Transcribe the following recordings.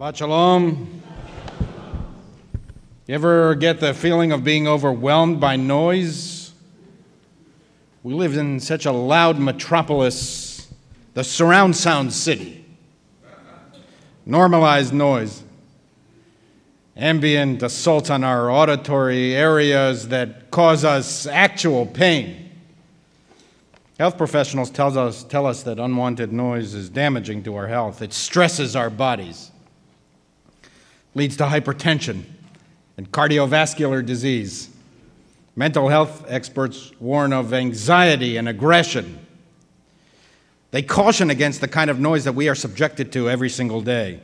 Shabbat Shalom. You ever get the feeling of being overwhelmed by noise? We live in such a loud metropolis, the surround sound city. Normalized noise, ambient assault on our auditory areas that cause us actual pain. Health professionals tell us, tell us that unwanted noise is damaging to our health. It stresses our bodies, leads to hypertension and cardiovascular disease. Mental health experts warn of anxiety and aggression. They caution against the kind of noise that we are subjected to every single day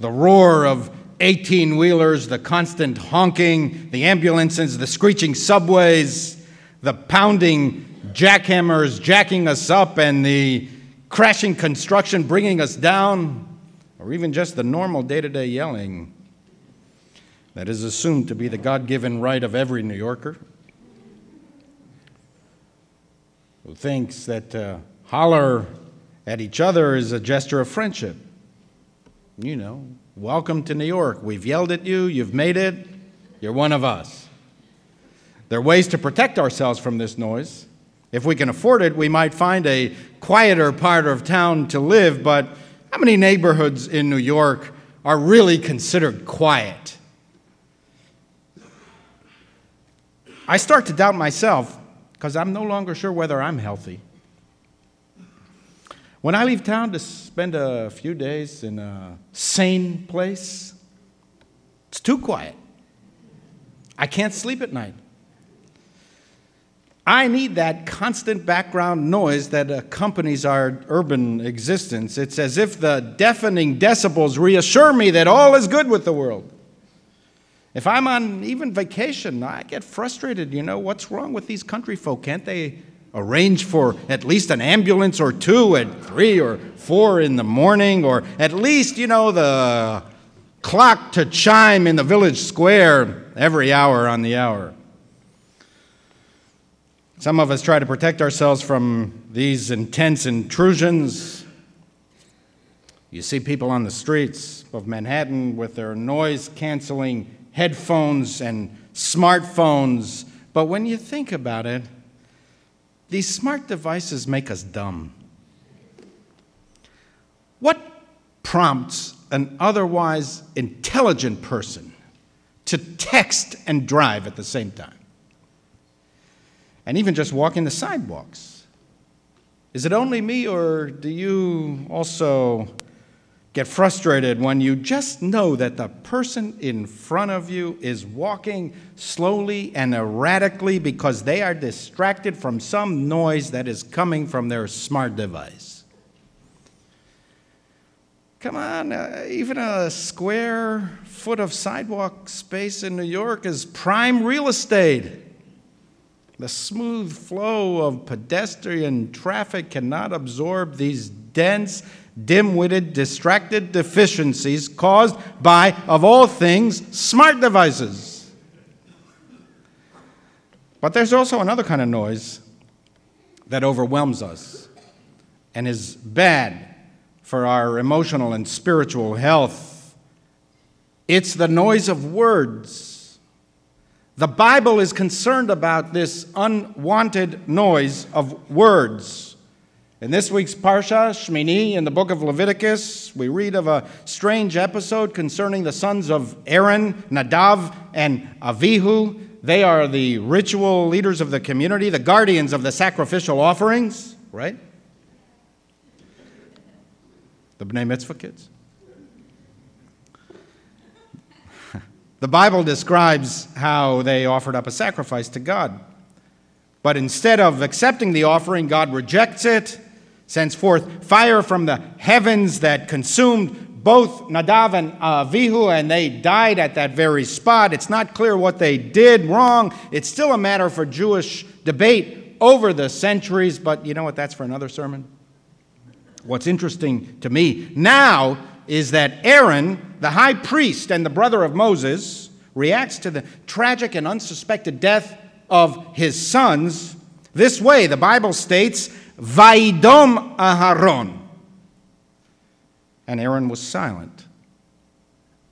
the roar of 18 wheelers, the constant honking, the ambulances, the screeching subways, the pounding jackhammers jacking us up and the crashing construction bringing us down, or even just the normal day to day yelling that is assumed to be the God given right of every New Yorker who thinks that uh, holler at each other is a gesture of friendship. You know, welcome to New York. We've yelled at you, you've made it, you're one of us. There are ways to protect ourselves from this noise. If we can afford it, we might find a quieter part of town to live, but how many neighborhoods in New York are really considered quiet? I start to doubt myself because I'm no longer sure whether I'm healthy. When I leave town to spend a few days in a sane place, it's too quiet. I can't sleep at night. I need that constant background noise that accompanies our urban existence. It's as if the deafening decibels reassure me that all is good with the world. If I'm on even vacation, I get frustrated. You know, what's wrong with these country folk? Can't they arrange for at least an ambulance or two at three or four in the morning, or at least, you know, the clock to chime in the village square every hour on the hour? Some of us try to protect ourselves from these intense intrusions. You see people on the streets of Manhattan with their noise canceling headphones and smartphones. But when you think about it, these smart devices make us dumb. What prompts an otherwise intelligent person to text and drive at the same time? And even just walking the sidewalks. Is it only me, or do you also get frustrated when you just know that the person in front of you is walking slowly and erratically because they are distracted from some noise that is coming from their smart device? Come on, uh, even a square foot of sidewalk space in New York is prime real estate. The smooth flow of pedestrian traffic cannot absorb these dense, dim witted, distracted deficiencies caused by, of all things, smart devices. But there's also another kind of noise that overwhelms us and is bad for our emotional and spiritual health. It's the noise of words. The Bible is concerned about this unwanted noise of words. In this week's Parsha, Shmini, in the book of Leviticus, we read of a strange episode concerning the sons of Aaron, Nadav, and Avihu. They are the ritual leaders of the community, the guardians of the sacrificial offerings, right? The B'nai Mitzvah kids. The Bible describes how they offered up a sacrifice to God. But instead of accepting the offering, God rejects it, sends forth fire from the heavens that consumed both Nadav and Avihu, and they died at that very spot. It's not clear what they did wrong. It's still a matter for Jewish debate over the centuries, but you know what? That's for another sermon. What's interesting to me now is that Aaron, the high priest and the brother of Moses, reacts to the tragic and unsuspected death of his sons this way. The Bible states, Vaidom Aharon. And Aaron was silent.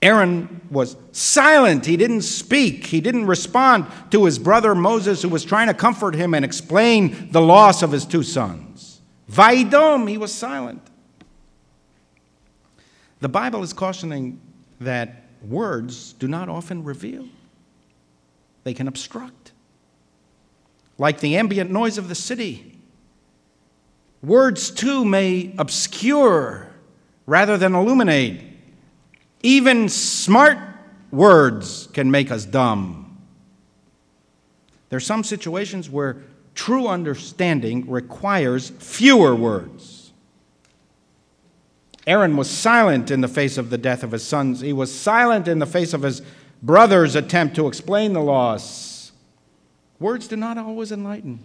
Aaron was silent. He didn't speak. He didn't respond to his brother Moses, who was trying to comfort him and explain the loss of his two sons. Vaidom, he was silent. The Bible is cautioning that words do not often reveal, they can obstruct. Like the ambient noise of the city, words too may obscure rather than illuminate. Even smart words can make us dumb. There are some situations where true understanding requires fewer words. Aaron was silent in the face of the death of his sons. He was silent in the face of his brother's attempt to explain the loss. Words do not always enlighten,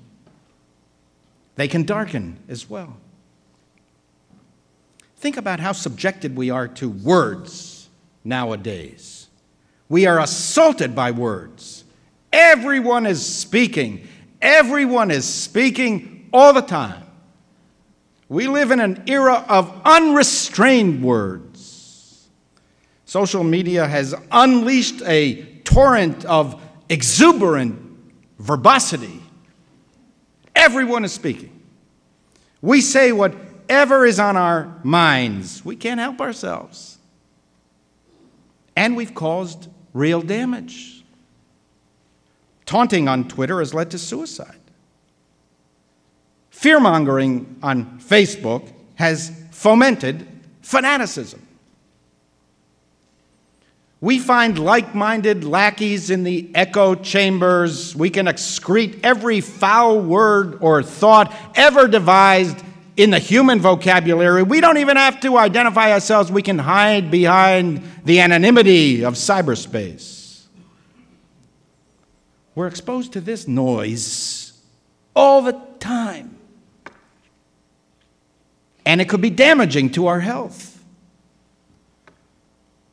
they can darken as well. Think about how subjected we are to words nowadays. We are assaulted by words. Everyone is speaking. Everyone is speaking all the time. We live in an era of unrestrained words. Social media has unleashed a torrent of exuberant verbosity. Everyone is speaking. We say whatever is on our minds. We can't help ourselves. And we've caused real damage. Taunting on Twitter has led to suicide. Fear mongering on Facebook has fomented fanaticism. We find like minded lackeys in the echo chambers. We can excrete every foul word or thought ever devised in the human vocabulary, we don't even have to identify ourselves. We can hide behind the anonymity of cyberspace. We're exposed to this noise all the time. And it could be damaging to our health.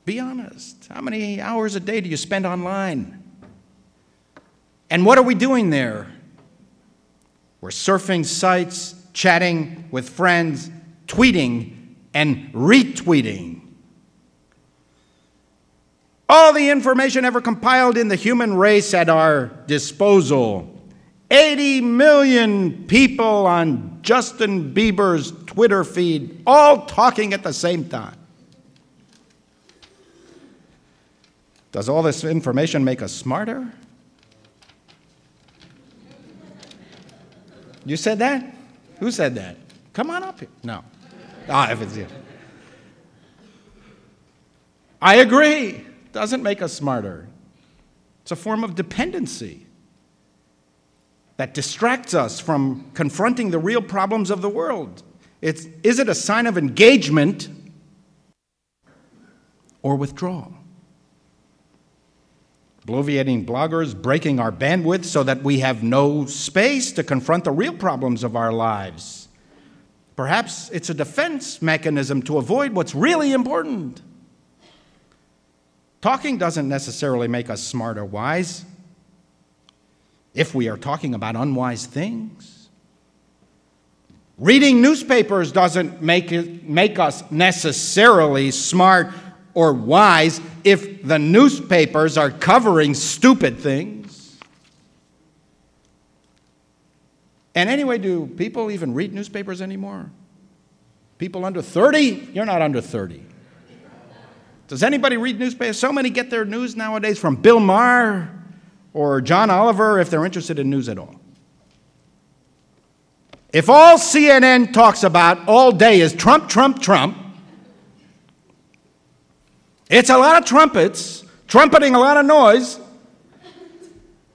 Be honest. How many hours a day do you spend online? And what are we doing there? We're surfing sites chatting with friends, tweeting, and retweeting. All the information ever compiled in the human race at our disposal. 80 million people on Justin Bieber's Twitter feed, all talking at the same time. Does all this information make us smarter? You said that? Who said that? Come on up here. No. Ah, if it's you. I agree. Doesn't make us smarter. It's a form of dependency that distracts us from confronting the real problems of the world. It's, is it a sign of engagement or withdrawal? bloviating bloggers breaking our bandwidth so that we have no space to confront the real problems of our lives. Perhaps it's a defense mechanism to avoid what's really important. Talking doesn't necessarily make us smart or wise if we are talking about unwise things. Reading newspapers doesn't make, it, make us necessarily smart or wise if the newspapers are covering stupid things. And anyway, do people even read newspapers anymore? People under 30? You're not under 30. Does anybody read newspapers? So many get their news nowadays from Bill Maher or John Oliver if they're interested in news at all. If all CNN talks about all day is Trump, Trump, Trump, it's a lot of trumpets, trumpeting a lot of noise,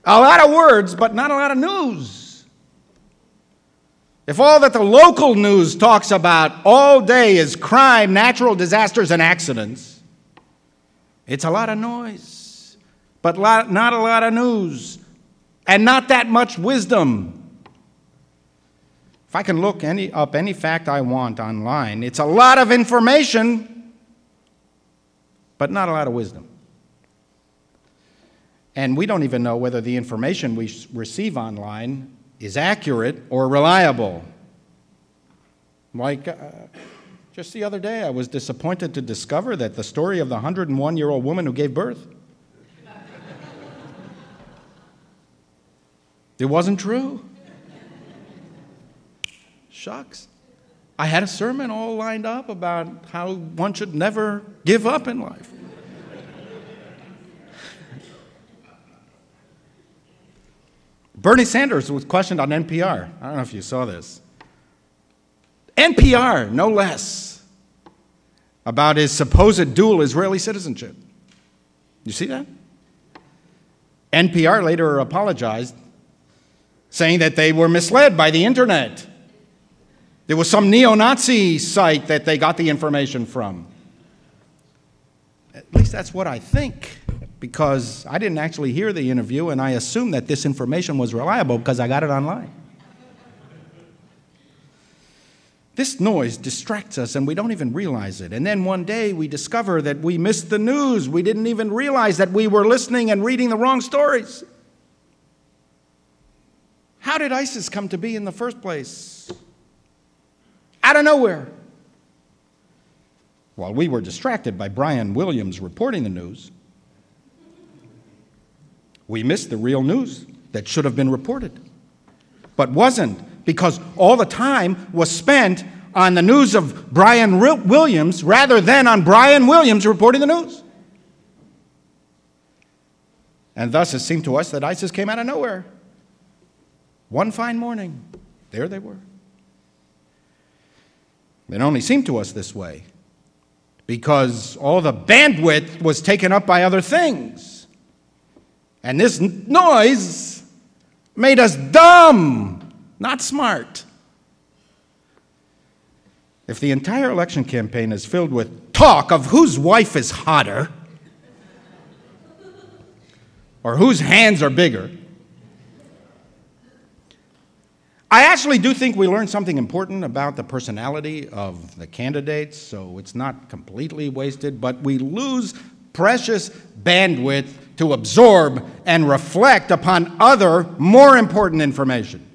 a lot of words, but not a lot of news. If all that the local news talks about all day is crime, natural disasters, and accidents, it's a lot of noise, but not a lot of news, and not that much wisdom. If I can look any, up any fact I want online, it's a lot of information but not a lot of wisdom. And we don't even know whether the information we receive online is accurate or reliable. Like, uh, Just the other day, I was disappointed to discover that the story of the 101 year old woman who gave birth. It wasn't true. Shucks. I had a sermon all lined up about how one should never give up in life. Bernie Sanders was questioned on NPR. I don't know if you saw this. NPR, no less, about his supposed dual Israeli citizenship. You see that? NPR later apologized, saying that they were misled by the internet. There was some neo Nazi site that they got the information from. At least that's what I think, because I didn't actually hear the interview, and I assume that this information was reliable because I got it online. This noise distracts us and we don't even realize it. And then one day we discover that we missed the news. We didn't even realize that we were listening and reading the wrong stories. How did ISIS come to be in the first place? Out of nowhere. While we were distracted by Brian Williams reporting the news, we missed the real news that should have been reported, but wasn't because all the time was spent on the news of Brian Williams rather than on Brian Williams reporting the news. And thus it seemed to us that ISIS came out of nowhere. One fine morning, there they were. It only seemed to us this way because all the bandwidth was taken up by other things. And this noise made us dumb not smart. If the entire election campaign is filled with talk of whose wife is hotter or whose hands are bigger, I actually do think we learned something important about the personality of the candidates, so it's not completely wasted, but we lose precious bandwidth to absorb and reflect upon other more important information.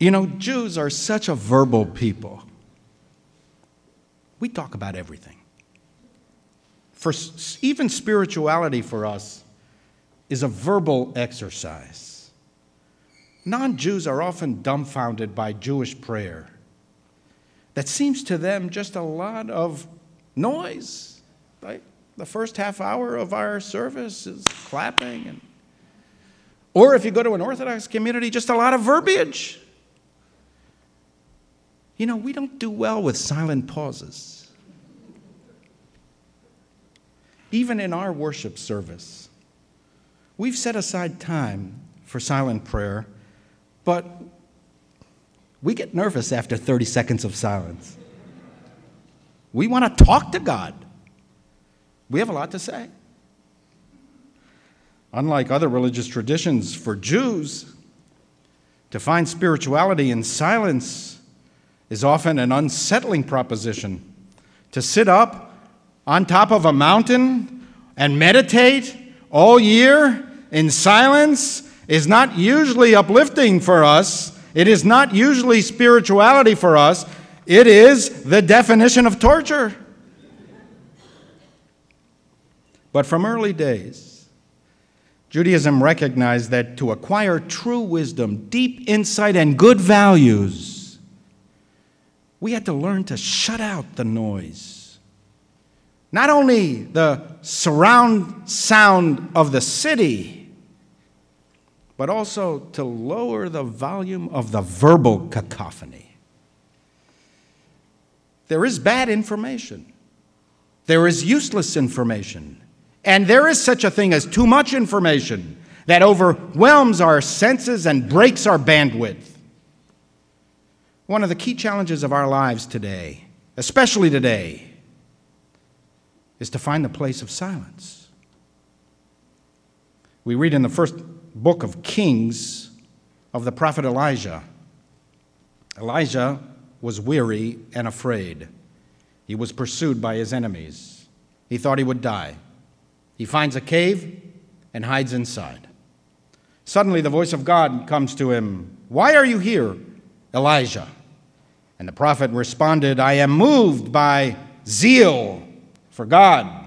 You know, Jews are such a verbal people. We talk about everything. For even spirituality for us is a verbal exercise. Non Jews are often dumbfounded by Jewish prayer. That seems to them just a lot of noise. The first half hour of our service is clapping and or if you go to an Orthodox community, just a lot of verbiage. You know, we don't do well with silent pauses. Even in our worship service, we've set aside time for silent prayer, but we get nervous after 30 seconds of silence. We want to talk to God. We have a lot to say. Unlike other religious traditions, for Jews, to find spirituality in silence is often an unsettling proposition. To sit up on top of a mountain and meditate all year in silence is not usually uplifting for us. It is not usually spirituality for us. It is the definition of torture. But from early days, Judaism recognized that to acquire true wisdom, deep insight, and good values, we had to learn to shut out the noise. Not only the surround sound of the city, but also to lower the volume of the verbal cacophony. There is bad information, there is useless information, and there is such a thing as too much information that overwhelms our senses and breaks our bandwidth. One of the key challenges of our lives today, especially today, is to find the place of silence. We read in the first book of Kings of the prophet Elijah. Elijah was weary and afraid. He was pursued by his enemies. He thought he would die. He finds a cave and hides inside. Suddenly, the voice of God comes to him Why are you here? Elijah. And the prophet responded, I am moved by zeal for God.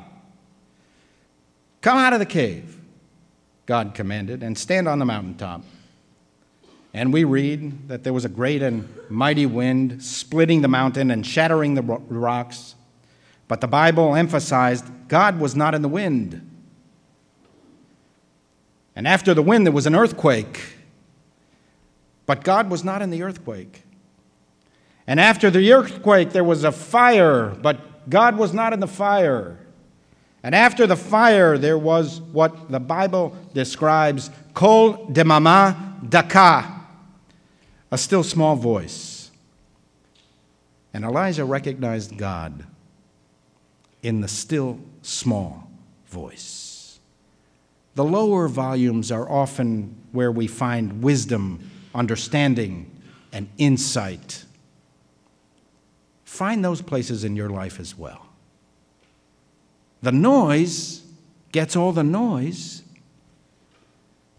Come out of the cave, God commanded, and stand on the mountaintop. And we read that there was a great and mighty wind splitting the mountain and shattering the rocks. But the Bible emphasized God was not in the wind. And after the wind, there was an earthquake. But God was not in the earthquake. And after the earthquake, there was a fire, but God was not in the fire. And after the fire, there was what the Bible describes kol demama daka, a still small voice. And Elijah recognized God in the still small voice. The lower volumes are often where we find wisdom, understanding, and insight. Find those places in your life as well. The noise gets all the noise,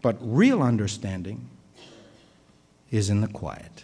but real understanding is in the quiet.